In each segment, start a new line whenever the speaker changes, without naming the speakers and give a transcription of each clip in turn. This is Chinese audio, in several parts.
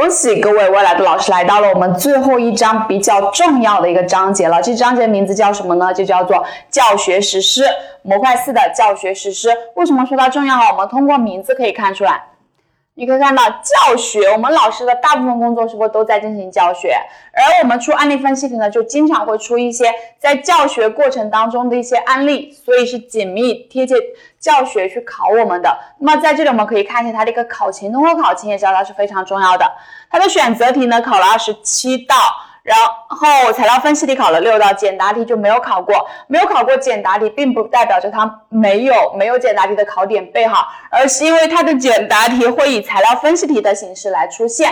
恭喜各位未来的老师来到了我们最后一章比较重要的一个章节了。这章节名字叫什么呢？就叫做教学实施模块四的教学实施。为什么说它重要？我们通过名字可以看出来。你可以看到教学，我们老师的大部分工作是不是都在进行教学？而我们出案例分析题呢，就经常会出一些在教学过程当中的一些案例，所以是紧密贴近教学去考我们的。那么在这里我们可以看一下它的一个考勤，通过考勤也知道它是非常重要的。它的选择题呢考了二十七道。然后材料分析题考了六道，简答题就没有考过。没有考过简答题，并不代表着它没有没有简答题的考点背好，而是因为它的简答题会以材料分析题的形式来出现。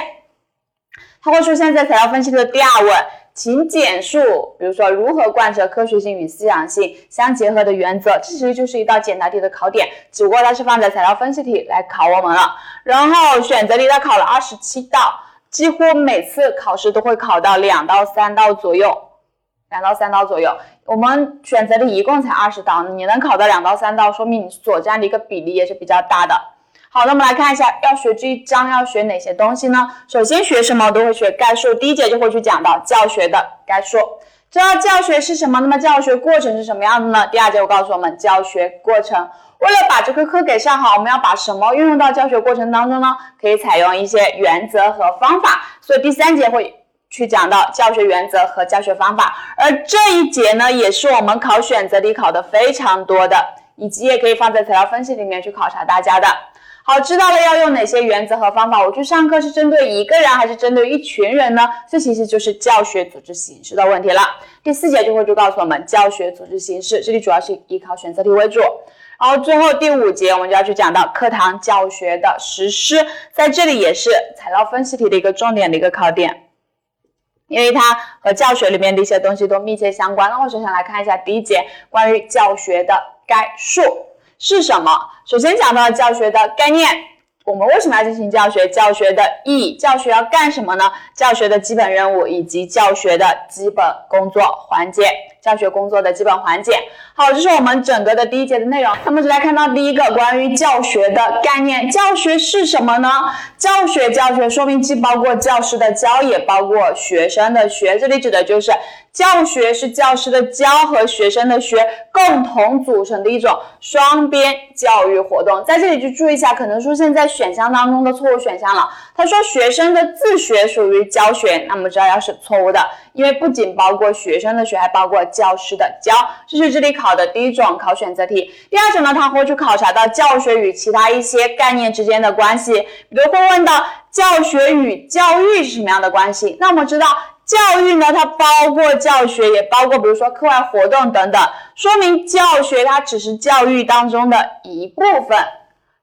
它会出现在材料分析题的第二问，请简述，比如说如何贯彻科学性与思想性相结合的原则，这其实就是一道简答题的考点，只不过它是放在材料分析题来考我们了。然后选择题它考了二十七道。几乎每次考试都会考到两到三道左右，两到三道左右。我们选择的一共才二十道，你能考到两到三道，说明你所占的一个比例也是比较大的。好，那我们来看一下，要学这一章要学哪些东西呢？首先学什么都会学概述，第一节就会去讲到教学的概述。知道教学是什么？那么教学过程是什么样的呢？第二节我告诉我们教学过程。为了把这个课给上好，我们要把什么运用到教学过程当中呢？可以采用一些原则和方法。所以第三节会去讲到教学原则和教学方法。而这一节呢，也是我们考选择题考的非常多的，以及也可以放在材料分析里面去考察大家的。好，知道了要用哪些原则和方法。我去上课是针对一个人还是针对一群人呢？这其实就是教学组织形式的问题了。第四节就会就告诉我们教学组织形式，这里主要是以考选择题为主。然后最后第五节我们就要去讲到课堂教学的实施，在这里也是材料分析题的一个重点的一个考点，因为它和教学里面的一些东西都密切相关。那我首先来看一下第一节关于教学的概述是什么。首先讲到教学的概念，我们为什么要进行教学？教学的意义，教学要干什么呢？教学的基本任务以及教学的基本工作环节。教学工作的基本环节。好，这是我们整个的第一节的内容。那么，就来看到第一个关于教学的概念。教学是什么呢？教学，教学说明既包括教师的教，也包括学生的学。这里指的就是教学是教师的教和学生的学共同组成的一种双边教育活动。在这里就注意一下，可能出现在选项当中的错误选项了。他说学生的自学属于教学，那么这要是错误的，因为不仅包括学生的学，还包括。教师的教，这是这里考的第一种考选择题。第二种呢，它会去考察到教学与其他一些概念之间的关系，比如会问到教学与教育是什么样的关系。那我们知道教育呢，它包括教学，也包括比如说课外活动等等，说明教学它只是教育当中的一部分。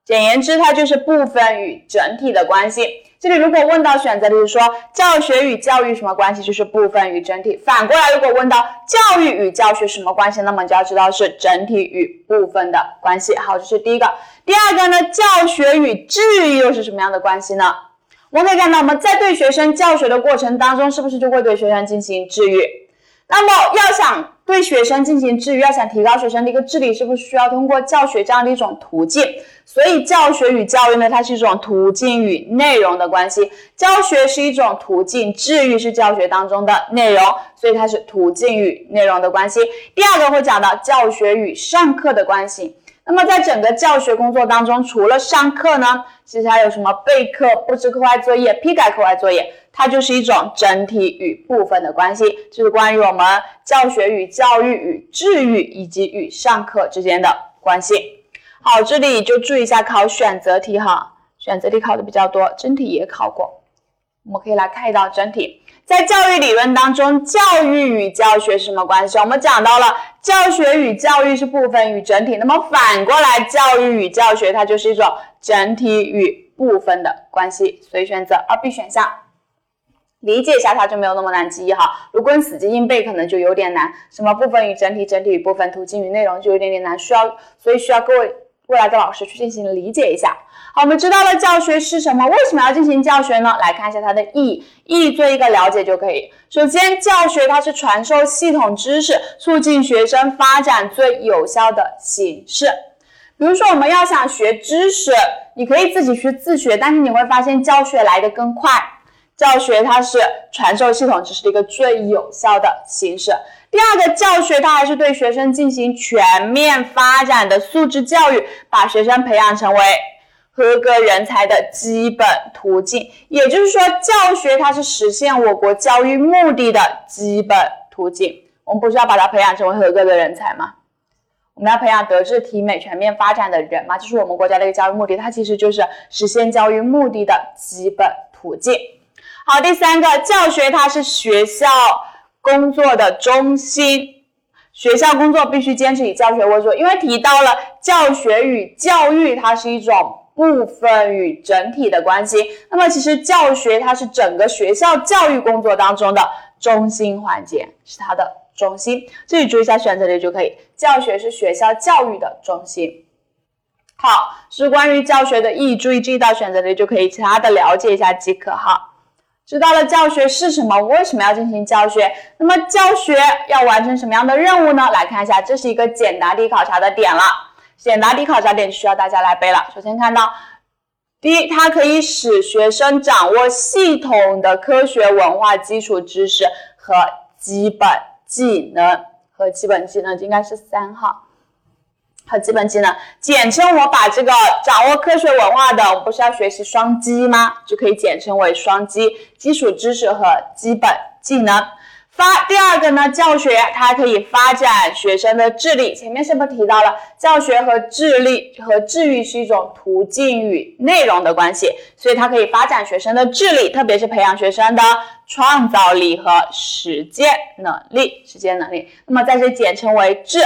简言之，它就是部分与整体的关系。这里如果问到选择题说教学与教育什么关系，就是部分与整体。反过来，如果问到教育与教学什么关系，那么就要知道是整体与部分的关系。好，这是第一个。第二个呢，教学与治愈又是什么样的关系呢？我们可以看到，我们在对学生教学的过程当中，是不是就会对学生进行治愈？那么要想对学生进行治愈，要想提高学生的一个智力，是不是需要通过教学这样的一种途径？所以教学与教育呢，它是一种途径与内容的关系。教学是一种途径，治愈是教学当中的内容，所以它是途径与内容的关系。第二个会讲到教学与上课的关系。那么在整个教学工作当中，除了上课呢，其实还有什么备课、布置课外作业、批改课外作业。它就是一种整体与部分的关系，这是关于我们教学与教育与治愈以及与上课之间的关系。好，这里就注意一下考选择题哈，选择题考的比较多，真题也考过。我们可以来看一道真题，在教育理论当中，教育与教学是什么关系？我们讲到了教学与教育是部分与整体，那么反过来，教育与教学它就是一种整体与部分的关系，所以选择二 B 选项。理解一下它就没有那么难记忆哈。如果你死记硬背，可能就有点难。什么部分与整体，整体与部分，途径与内容，就有点点难。需要，所以需要各位未来的老师去进行理解一下。好，我们知道了教学是什么，为什么要进行教学呢？来看一下它的意义，意义做一个了解就可以。首先，教学它是传授系统知识，促进学生发展最有效的形式。比如说，我们要想学知识，你可以自己去自学，但是你会发现教学来的更快。教学它是传授系统知识的一个最有效的形式。第二个，教学它还是对学生进行全面发展的素质教育，把学生培养成为合格人才的基本途径。也就是说，教学它是实现我国教育目的的基本途径。我们不是要把它培养成为合格的人才吗？我们要培养德智体美全面发展的人嘛，这是我们国家的一个教育目的，它其实就是实现教育目的的基本途径。好，第三个，教学它是学校工作的中心，学校工作必须坚持以教学为主，因为提到了教学与教育，它是一种部分与整体的关系。那么其实教学它是整个学校教育工作当中的中心环节，是它的中心。这里注意一下选择题就可以，教学是学校教育的中心。好，是关于教学的意义，注意这一道选择题就可以，其他的了解一下即可哈。知道了教学是什么，为什么要进行教学？那么教学要完成什么样的任务呢？来看一下，这是一个简答题考察的点了。简答题考察点需要大家来背了。首先看到，第一，它可以使学生掌握系统的科学文化基础知识和基本技能，和基本技能应该是三号。和基本技能，简称我把这个掌握科学文化的，我不是要学习双基吗？就可以简称为双基，基础知识和基本技能。发第二个呢，教学它可以发展学生的智力。前面是不是提到了教学和智力和智育是一种途径与内容的关系？所以它可以发展学生的智力，特别是培养学生的创造力和实践能力。实践能力，那么在这简称为智。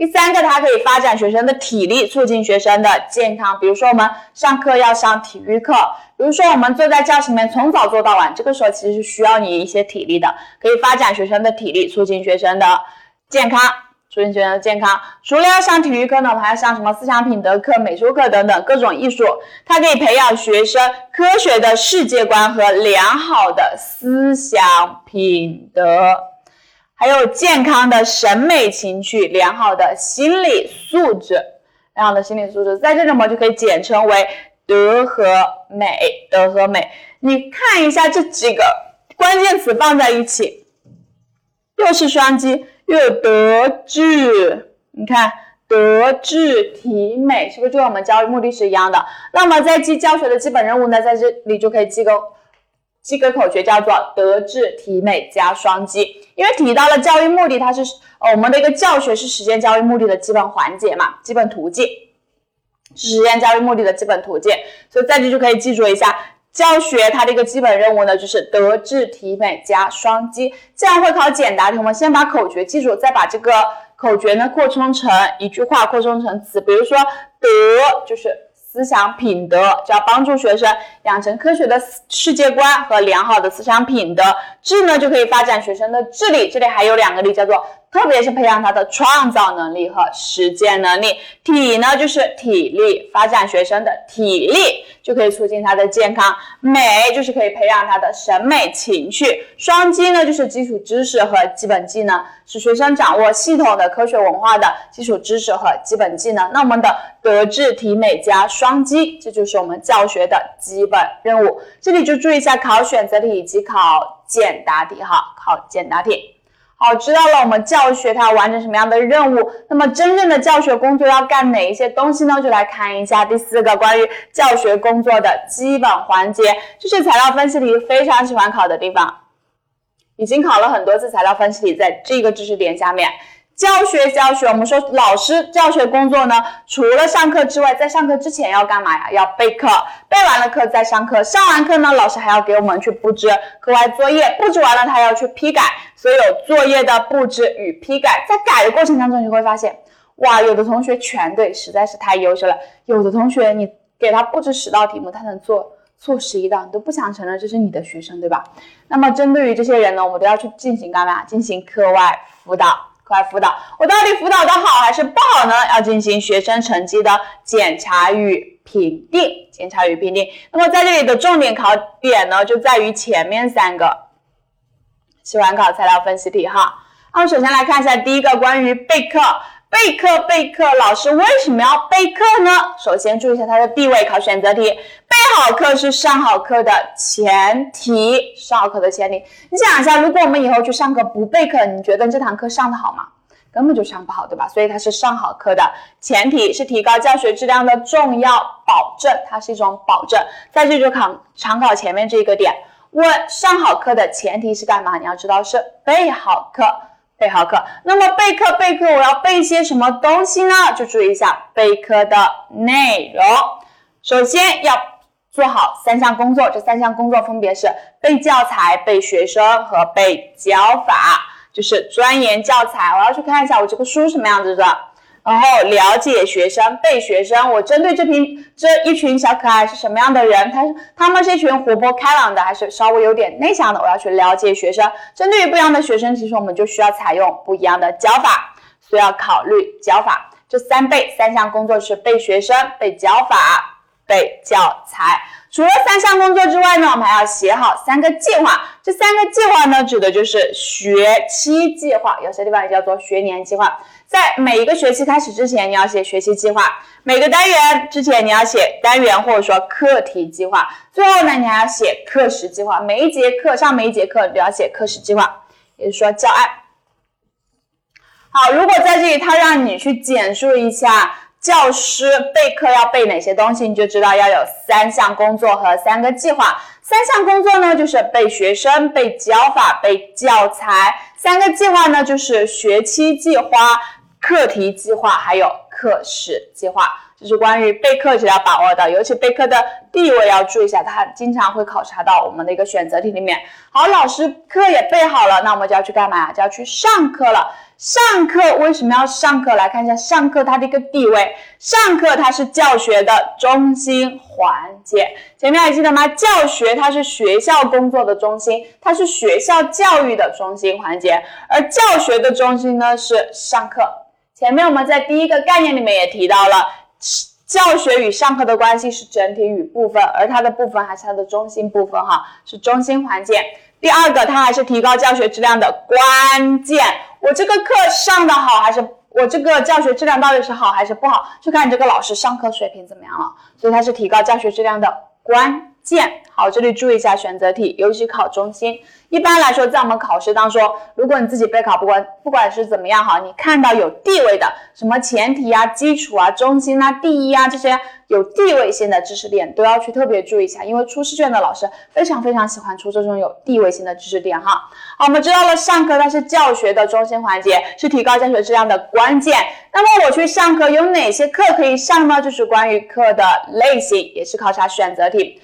第三个，它可以发展学生的体力，促进学生的健康。比如说，我们上课要上体育课，比如说我们坐在教室里面从早坐到晚，这个时候其实是需要你一些体力的，可以发展学生的体力，促进学生的健康，促进学生的健康。除了要上体育课呢，我们还要上什么思想品德课、美术课等等各种艺术，它可以培养学生科学的世界观和良好的思想品德。还有健康的审美情趣，良好的心理素质，良好的心理素质，在这里我们就可以简称为德和美。德和美，你看一下这几个关键词放在一起，又是双击，又有德智，你看德智体美，是不是就跟我们教育目的是一样的？那么在记教学的基本任务呢，在这里就可以记个。记个口诀叫做德智体美加双击，因为提到了教育目的，它是呃我们的一个教学是实现教育目的的基本环节嘛，基本途径是实现教育目的的基本途径，所以在这就可以记住一下，教学它的一个基本任务呢就是德智体美加双击，这样会考简答题。我们先把口诀记住，再把这个口诀呢扩充成一句话，扩充成词，比如说德就是。思想品德就要帮助学生养成科学的世界观和良好的思想品德，智呢就可以发展学生的智力。这里还有两个力，叫做特别是培养他的创造能力和实践能力。体呢就是体力，发展学生的体力就可以促进他的健康。美就是可以培养他的审美情趣。双基呢就是基础知识和基本技能，使学生掌握系统的科学文化的基础知识和基本技能。那我们的德智体美加。双击，这就是我们教学的基本任务。这里就注意一下考选择题以及考简答题哈，考简答题。好，知道了我们教学它要完成什么样的任务。那么真正的教学工作要干哪一些东西呢？就来看一下第四个关于教学工作的基本环节，这是材料分析题非常喜欢考的地方，已经考了很多次材料分析题，在这个知识点下面。教学教学，我们说老师教学工作呢，除了上课之外，在上课之前要干嘛呀？要备课，备完了课再上课，上完课呢，老师还要给我们去布置课外作业，布置完了他要去批改所有作业的布置与批改，在改的过程当中，你会发现，哇，有的同学全对，实在是太优秀了；有的同学你给他布置十道题目，他能做错十一道，你都不想承认这是你的学生，对吧？那么针对于这些人呢，我们都要去进行干嘛？进行课外辅导。来辅导，我到底辅导的好还是不好呢？要进行学生成绩的检查与评定，检查与评定。那么在这里的重点考点呢，就在于前面三个，喜欢考材料分析题哈。那么首先来看一下第一个关于备课，备课备课，老师为什么要备课呢？首先注意一下它的地位，考选择题。备好课是上好课的前提，上好课的前提。你想一下，如果我们以后去上课不备课，你觉得这堂课上的好吗？根本就上不好，对吧？所以它是上好课的前提，是提高教学质量的重要保证，它是一种保证。在这就考常考前面这个点，问上好课的前提是干嘛？你要知道是备好课。备好课，那么备课备课，我要备些什么东西呢？就注意一下备课的内容。首先要做好三项工作，这三项工作分别是备教材、备学生和备教法，就是钻研教材。我要去看一下我这个书什么样子的。然后了解学生，背学生。我针对这批这一群小可爱是什么样的人？他他们是一群活泼开朗的，还是稍微有点内向的？我要去了解学生。针对于不一样的学生，其实我们就需要采用不一样的教法，所以要考虑教法。这三背三项工作是背学生、背教法、背教材。除了三项工作之外呢，我们还要写好三个计划。这三个计划呢，指的就是学期计划，有些地方也叫做学年计划。在每一个学期开始之前，你要写学期计划；每个单元之前，你要写单元或者说课题计划；最后呢，你还要写课时计划。每一节课上每一节课都要写课时计划，也就是说教案。好，如果在这里他让你去简述一下教师备课要备哪些东西，你就知道要有三项工作和三个计划。三项工作呢，就是备学生、备教法、备教材；三个计划呢，就是学期计划。课题计划还有课时计划，这是关于备课需要把握的，尤其备课的地位要注意一下，它经常会考察到我们的一个选择题里面。好，老师课也备好了，那我们就要去干嘛呀？就要去上课了。上课为什么要上课？来看一下上课它的一个地位。上课它是教学的中心环节，前面还记得吗？教学它是学校工作的中心，它是学校教育的中心环节，而教学的中心呢是上课。前面我们在第一个概念里面也提到了，教学与上课的关系是整体与部分，而它的部分还是它的中心部分哈，是中心环节。第二个，它还是提高教学质量的关键。我这个课上的好，还是我这个教学质量到底是好还是不好，就看你这个老师上课水平怎么样了。所以它是提高教学质量的关。见好，这里注意一下选择题，尤其考中心。一般来说，在我们考试当中，如果你自己备考，不管不管是怎么样哈，你看到有地位的，什么前提啊、基础啊、中心啊、第一啊这些有地位性的知识点，都要去特别注意一下，因为出试卷的老师非常非常喜欢出这种有地位性的知识点哈。好，我们知道了，上课它是教学的中心环节，是提高教学质量的关键。那么我去上课有哪些课可以上呢？就是关于课的类型，也是考察选择题。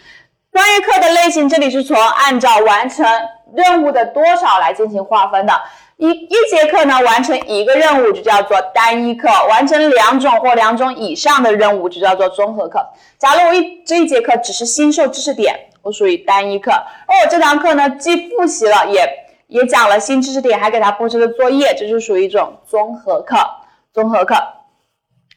专业课的类型，这里是从按照完成任务的多少来进行划分的。一一节课呢，完成一个任务就叫做单一课；完成两种或两种以上的任务就叫做综合课。假如我一这一节课只是新授知识点，我属于单一课；而我这堂课呢，既复习了，也也讲了新知识点，还给他布置了作业，这就属于一种综合课。综合课。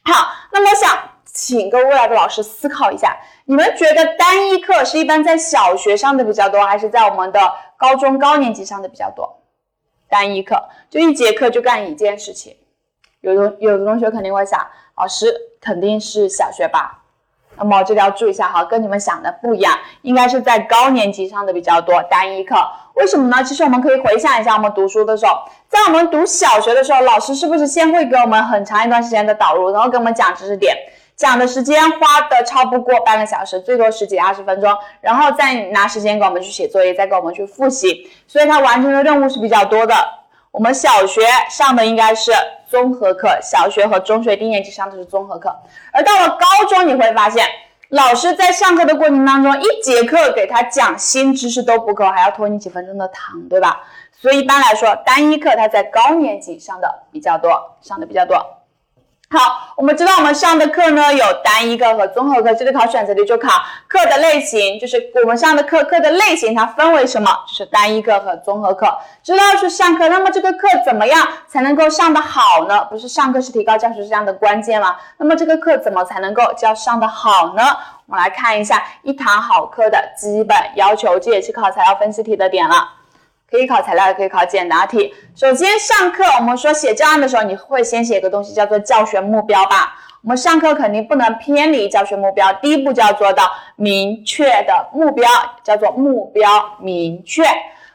好，那么想请各位未来的老师思考一下。你们觉得单一课是一般在小学上的比较多，还是在我们的高中高年级上的比较多？单一课就一节课就干一件事情。有的有的同学肯定会想，老师肯定是小学吧？那么这里要注意一下哈，跟你们想的不一样，应该是在高年级上的比较多。单一课为什么呢？其实我们可以回想一下，我们读书的时候，在我们读小学的时候，老师是不是先会给我们很长一段时间的导入，然后给我们讲知识点？讲的时间花的超不过半个小时，最多十几二十分钟，然后再拿时间给我们去写作业，再给我们去复习，所以他完成的任务是比较多的。我们小学上的应该是综合课，小学和中学低年级上的是综合课，而到了高中，你会发现老师在上课的过程当中，一节课给他讲新知识都不够，还要拖你几分钟的堂，对吧？所以一般来说，单一课他在高年级上的比较多，上的比较多。好，我们知道我们上的课呢有单一课和综合课，这里考选择题就考课的类型，就是我们上的课课的类型它分为什么？是单一课和综合课。知道去上课，那么这个课怎么样才能够上得好呢？不是上课是提高教学质量的关键吗？那么这个课怎么才能够教上得好呢？我们来看一下一堂好课的基本要求，这也是考材料分析题的点了。可以考材料，也可以考简答题。首先上课我们说写教案的时候，你会先写一个东西叫做教学目标吧？我们上课肯定不能偏离教学目标，第一步就要做到明确的目标，叫做目标明确。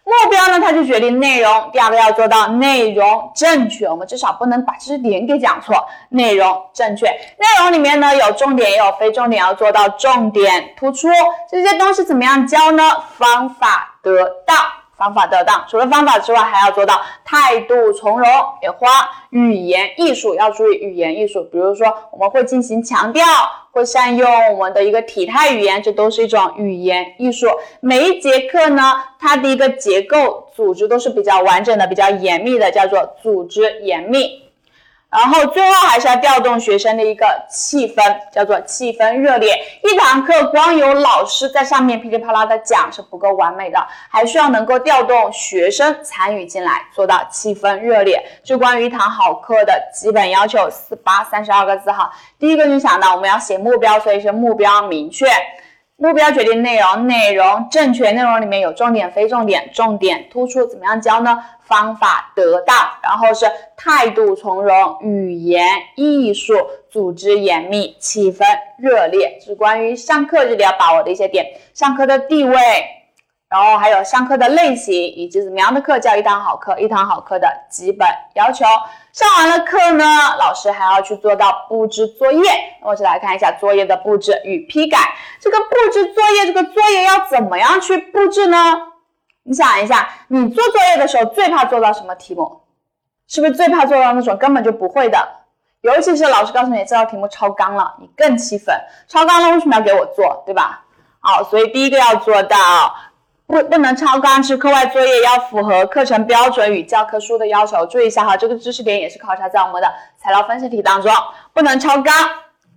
目标呢，它就决定内容。第二个要做到内容正确，我们至少不能把知识点给讲错。内容正确，内容里面呢有重点也有非重点，要做到重点突出。这些东西怎么样教呢？方法得当。方法得当，除了方法之外，还要做到态度从容。别花语言艺术要注意语言艺术，比如说我们会进行强调，会善用我们的一个体态语言，这都是一种语言艺术。每一节课呢，它的一个结构组织都是比较完整的，比较严密的，叫做组织严密。然后最后还是要调动学生的一个气氛，叫做气氛热烈。一堂课光有老师在上面噼里啪啦的讲是不够完美的，还需要能够调动学生参与进来，做到气氛热烈。就关于一堂好课的基本要求，四八三十二个字哈。第一个就想到我们要写目标，所以是目标明确。目标决定内容，内容正确，内容里面有重点、非重点，重点突出，怎么样教呢？方法得当，然后是态度从容，语言艺术，组织严密，气氛热烈，是关于上课这里要把握的一些点，上课的地位。然后还有上课的类型，以及怎么样的课叫一堂好课，一堂好课的基本要求。上完了课呢，老师还要去做到布置作业。那我就来看一下作业的布置与批改。这个布置作业，这个作业要怎么样去布置呢？你想一下，你做作业的时候最怕做到什么题目？是不是最怕做到那种根本就不会的？尤其是老师告诉你这道题目超纲了，你更气愤。超纲了为什么要给我做，对吧？好，所以第一个要做到。不不能超纲，是课外作业要符合课程标准与教科书的要求。注意一下哈，这个知识点也是考察在我们的材料分析题当中，不能超纲，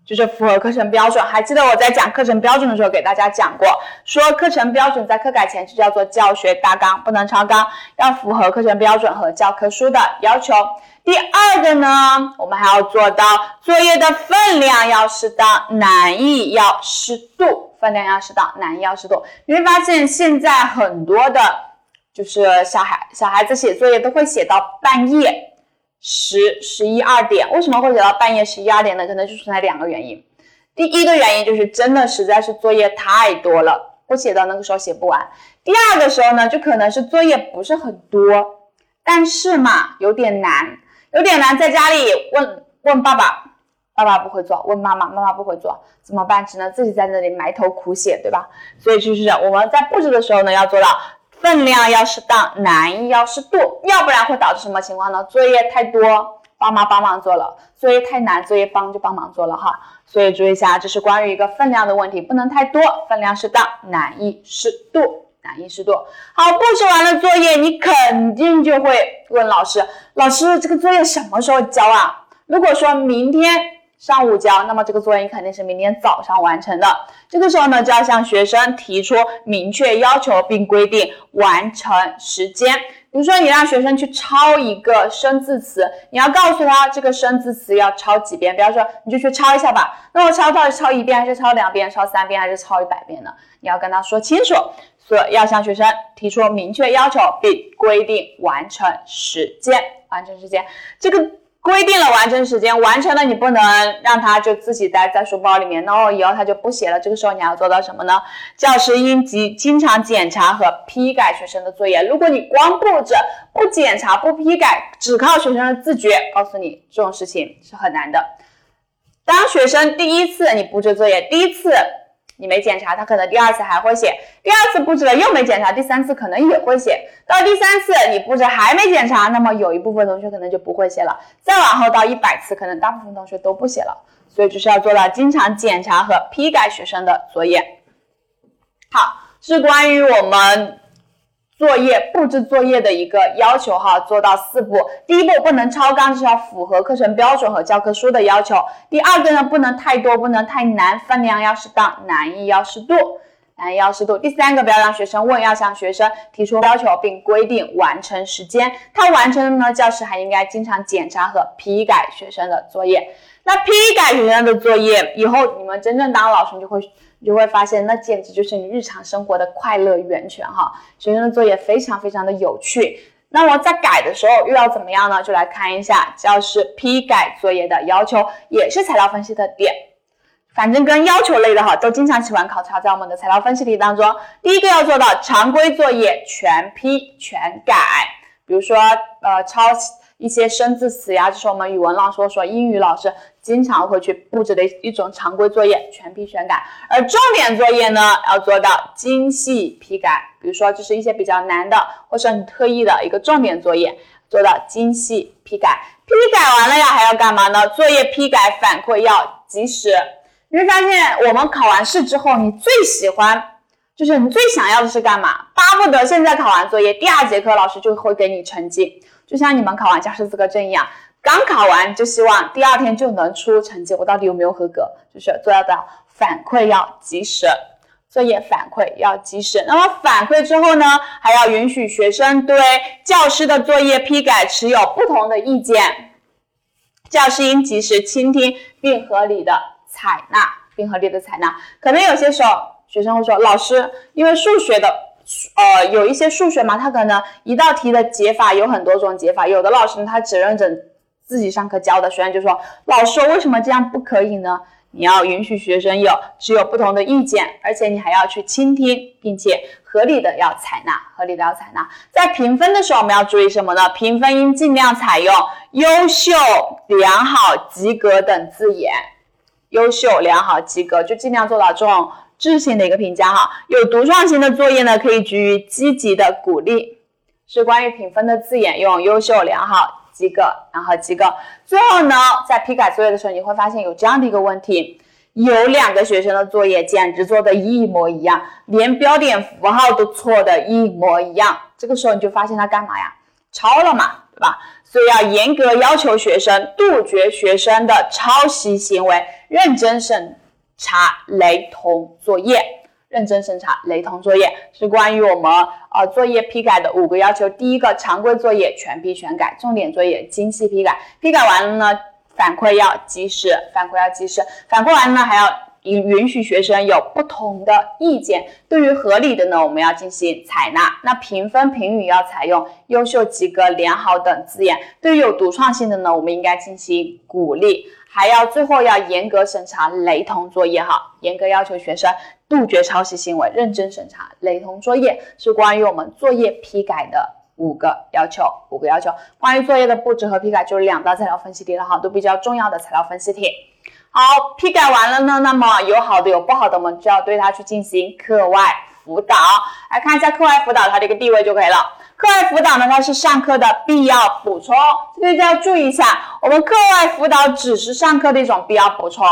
就是符合课程标准。还记得我在讲课程标准的时候给大家讲过，说课程标准在课改前就叫做教学大纲，不能超纲，要符合课程标准和教科书的要求。第二个呢，我们还要做到作业的分量要适当，难易要适度。分量要适当，难易要适度。你会发现现在很多的，就是小孩小孩子写作业都会写到半夜十十一二点。为什么会写到半夜十一二点呢？可能就存在两个原因。第一个原因就是真的实在是作业太多了，我写到那个时候写不完。第二个时候呢，就可能是作业不是很多，但是嘛有点难，有点难，在家里问问爸爸。爸爸不会做，问妈妈，妈妈不会做，怎么办？只能自己在那里埋头苦写，对吧？所以就是我们在布置的时候呢，要做到分量要适当，难易要适度，要不然会导致什么情况呢？作业太多，爸妈帮忙做了；作业太难，作业帮就帮忙做了哈。所以注意一下，这是关于一个分量的问题，不能太多，分量适当，难易适度，难易适度。好，布置完了作业，你肯定就会问老师，老师这个作业什么时候交啊？如果说明天。上午交，那么这个作业肯定是明天早上完成的。这个时候呢，就要向学生提出明确要求，并规定完成时间。比如说，你让学生去抄一个生字词，你要告诉他这个生字词要抄几遍。比方说，你就去抄一下吧。那我抄到底抄一遍，还是抄两遍，抄三遍，还是抄一百遍呢？你要跟他说清楚，所以要向学生提出明确要求，并规定完成时间。完成时间，这个。规定了完成时间，完成了你不能让他就自己待在书包里面，然后以后他就不写了。这个时候你要做到什么呢？教师应及经常检查和批改学生的作业。如果你光布置不检查不批改，只靠学生的自觉，告诉你这种事情是很难的。当学生第一次你布置作业，第一次。你没检查，他可能第二次还会写，第二次布置了又没检查，第三次可能也会写。到第三次你布置还没检查，那么有一部分同学可能就不会写了。再往后到一百次，可能大部分同学都不写了。所以就是要做到经常检查和批改学生的作业。好，是关于我们。作业布置作业的一个要求哈，做到四步。第一步不能超纲，是要符合课程标准和教科书的要求。第二个呢，不能太多，不能太难，分量要适当，难易要适度。难易要适度。第三个，不要让学生问，要向学生提出要求，并规定完成时间。他完成了呢，教师还应该经常检查和批改学生的作业。那批改学生的作业以后，你们真正当老师，你就会你就会发现，那简直就是你日常生活的快乐源泉哈。学生的作业非常非常的有趣。那么在改的时候又要怎么样呢？就来看一下教师批改作业的要求，也是材料分析的点。反正跟要求类的哈，都经常喜欢考察在我们的材料分析题当中。第一个要做到常规作业全批全改，比如说呃抄。一些生字词呀，这是我们语文老师说英语老师经常会去布置的一种常规作业，全批全改。而重点作业呢，要做到精细批改。比如说，这是一些比较难的，或是很特意的一个重点作业，做到精细批改。批改完了呀，还要干嘛呢？作业批改反馈要及时。你会发现，我们考完试之后，你最喜欢，就是你最想要的是干嘛？巴不得现在考完作业，第二节课老师就会给你成绩。就像你们考完教师资格证一样，刚考完就希望第二天就能出成绩，我到底有没有合格？就是做到反馈要及时，作业反馈要及时。那么反馈之后呢，还要允许学生对教师的作业批改持有不同的意见，教师应及时倾听并合理的采纳，并合理的采纳。可能有些时候学生会说，老师，因为数学的。呃，有一些数学嘛，他可能一道题的解法有很多种解法，有的老师，他只认准自己上课教的，学生就说，老师为什么这样不可以呢？你要允许学生有持有不同的意见，而且你还要去倾听，并且合理的要采纳，合理的要采纳。在评分的时候，我们要注意什么呢？评分应尽量采用优秀、良好、及格等字眼，优秀、良好、及格，就尽量做到这种。质性的一个评价哈，有独创性的作业呢，可以给予积极的鼓励。是关于评分的字眼，用优秀、良好、及格，然后及格。最后呢，在批改作业的时候，你会发现有这样的一个问题：有两个学生的作业简直做的一模一样，连标点符号都错的一模一样。这个时候你就发现他干嘛呀？抄了嘛，对吧？所以要严格要求学生，杜绝学生的抄袭行为，认真审。查雷同作业，认真审查雷同作业是关于我们呃作业批改的五个要求。第一个，常规作业全批全改，重点作业精细批改。批改完了呢，反馈要及时，反馈要及时。反馈完了呢，还要允允许学生有不同的意见。对于合理的呢，我们要进行采纳。那评分评语要采用优秀、及格、良好等字眼。对于有独创性的呢，我们应该进行鼓励。还要最后要严格审查雷同作业哈，严格要求学生杜绝抄袭行为，认真审查雷同作业是关于我们作业批改的五个要求，五个要求。关于作业的布置和批改就是两道材料分析题了哈，都比较重要的材料分析题。好，批改完了呢，那么有好的有不好的，我们就要对它去进行课外辅导。来看一下课外辅导它的一个地位就可以了。课外辅导呢，它是上课的必要补充，这里就要注意一下，我们课外辅导只是上课的一种必要补充，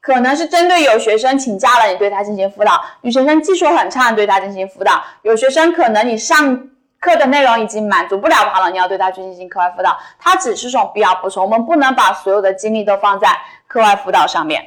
可能是针对有学生请假了，你对他进行辅导；有学生技术很差，对他进行辅导；有学生可能你上课的内容已经满足不了他了，你要对他去进行课外辅导。它只是种必要补充，我们不能把所有的精力都放在课外辅导上面。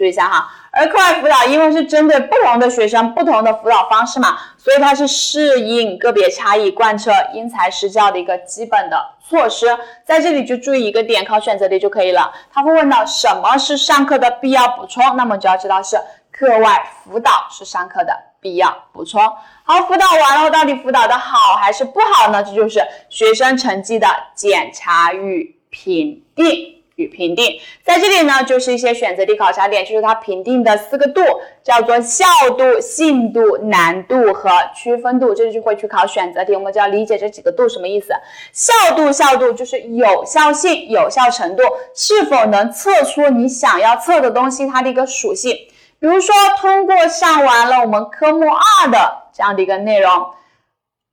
注意一下哈，而课外辅导因为是针对不同的学生、不同的辅导方式嘛，所以它是适应个别差异、贯彻因材施教的一个基本的措施。在这里就注意一个点，考选择题就可以了。他会问到什么是上课的必要补充，那么就要知道是课外辅导是上课的必要补充。好，辅导完了，到底辅导的好还是不好呢？这就是学生成绩的检查与评定。与评定，在这里呢，就是一些选择题考察点，就是它评定的四个度，叫做效度、信度、难度和区分度，这就会去考选择题，我们就要理解这几个度什么意思。效度，效度就是有效性、有效程度，是否能测出你想要测的东西它的一个属性。比如说，通过上完了我们科目二的这样的一个内容，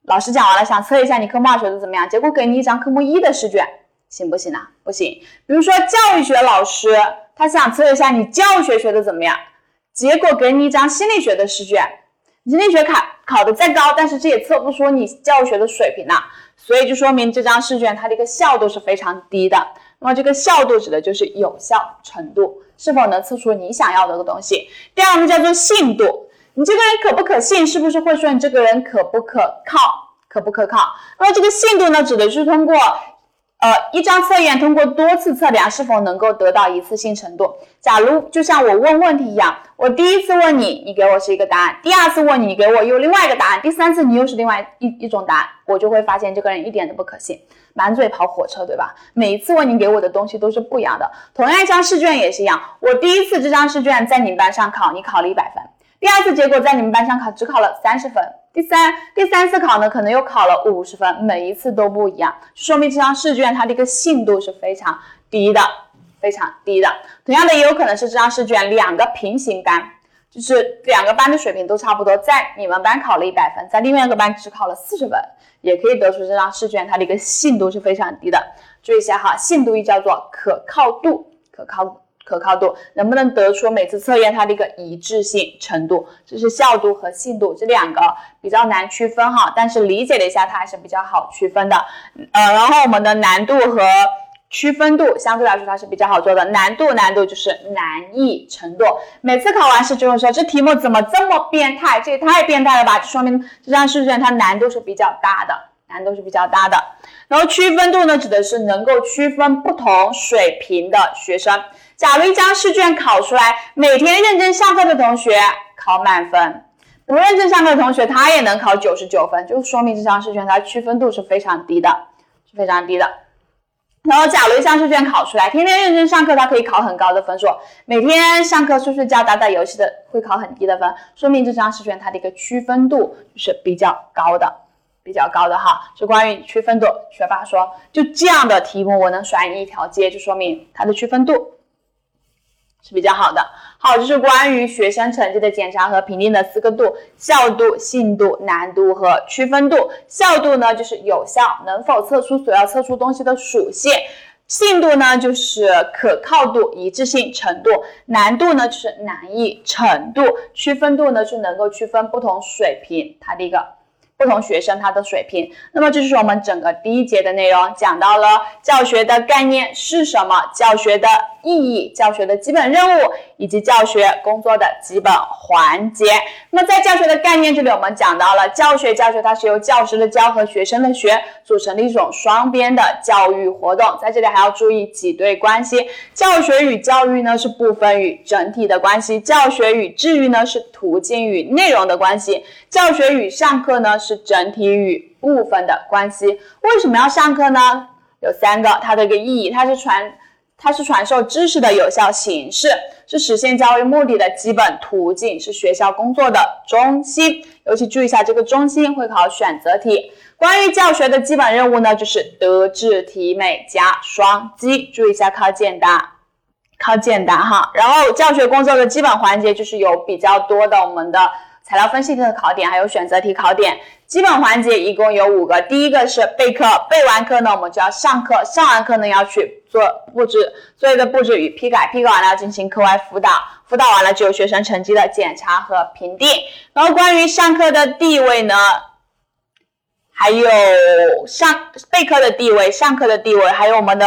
老师讲完了，想测一下你科目二学的怎么样，结果给你一张科目一的试卷。行不行呢？不行。比如说教育学老师，他想测一下你教学学的怎么样，结果给你一张心理学的试卷，心理学考考的再高，但是这也测不出你教学的水平呐。所以就说明这张试卷它的一个效度是非常低的。那么这个效度指的就是有效程度，是否能测出你想要的个东西。第二个叫做信度，你这个人可不可信，是不是会说你这个人可不可靠，可不可靠？那么这个信度呢，指的是通过。呃，一张测验通过多次测量是否能够得到一次性程度。假如就像我问问题一样，我第一次问你，你给我是一个答案；第二次问你，你给我又另外一个答案；第三次你又是另外一一种答案，我就会发现这个人一点都不可信，满嘴跑火车，对吧？每一次问你给我的东西都是不一样的。同样一张试卷也是一样，我第一次这张试卷在你们班上考，你考了一百分；第二次结果在你们班上考只考了三十分。第三第三次考呢，可能又考了五十分，每一次都不一样，说明这张试卷它的一个信度是非常低的，非常低的。同样的，也有可能是这张试卷两个平行班，就是两个班的水平都差不多，在你们班考了一百分，在另外一个班只考了四十分，也可以得出这张试卷它的一个信度是非常低的。注意一下哈，信度又叫做可靠度，可靠度。可靠度能不能得出每次测验它的一个一致性程度？这是效度和信度这两个比较难区分哈，但是理解了一下它还是比较好区分的。呃，然后我们的难度和区分度相对来说它是比较好做的。难度难度就是难易程度。每次考完试就会说这题目怎么这么变态？这也太变态了吧？就说明这张试卷它难度是比较大的，难度是比较大的。然后区分度呢，指的是能够区分不同水平的学生。假如一张试卷考出来，每天认真上课的同学考满分，不认真上课的同学他也能考九十九分，就说明这张试卷它区分度是非常低的，是非常低的。然后，假如一张试卷考出来，天天认真上课，他可以考很高的分数；每天上课睡睡觉、打打游戏的，会考很低的分，说明这张试卷它的一个区分度是比较高的，比较高的哈。是关于区分度，学霸说就这样的题目我能甩你一条街，就说明它的区分度。是比较好的。好，这是关于学生成绩的检查和评定的四个度：效度、信度、难度和区分度。效度呢，就是有效，能否测出所要测出东西的属性；信度呢，就是可靠度、一致性程度；难度呢，就是难易程度；区分度呢，是能够区分不同水平它的一个。不同学生他的水平，那么这就是我们整个第一节的内容，讲到了教学的概念是什么，教学的意义，教学的基本任务，以及教学工作的基本环节。那么在教学的概念这里，我们讲到了教学，教学它是由教师的教和学生的学组成的一种双边的教育活动。在这里还要注意挤兑关系，教学与教育呢是部分与整体的关系，教学与治愈呢是途径与内容的关系，教学与上课呢。是整体与部分的关系。为什么要上课呢？有三个，它的一个意义，它是传，它是传授知识的有效形式，是实现教育目的的基本途径，是学校工作的中心。尤其注意一下这个中心会考选择题。关于教学的基本任务呢，就是德智体美加双击。注意一下考简答，考简答哈。然后教学工作的基本环节就是有比较多的我们的。材料分析题的考点，还有选择题考点，基本环节一共有五个。第一个是备课，备完课呢，我们就要上课，上完课呢要去做布置，作业的布置与批改，批改完了要进行课外辅导，辅导完了就有学生成绩的检查和评定。然后关于上课的地位呢，还有上备课的地位，上课的地位，还有我们的。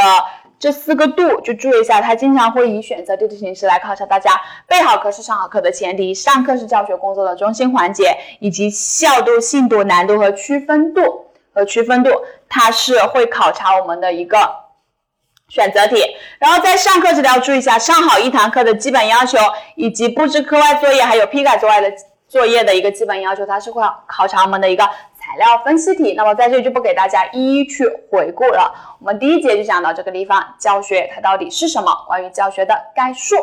这四个度就注意一下，它经常会以选择题的形式来考察大家。备好课是上好课的前提，上课是教学工作的中心环节，以及效度、信度、难度和区分度和区分度，它是会考察我们的一个选择题。然后在上课这里要注意一下，上好一堂课的基本要求，以及布置课外作业，还有批改作业的作业的一个基本要求，它是会考察我们的一个。材料分析题，那么在这里就不给大家一一去回顾了。我们第一节就讲到这个地方，教学它到底是什么？关于教学的概述。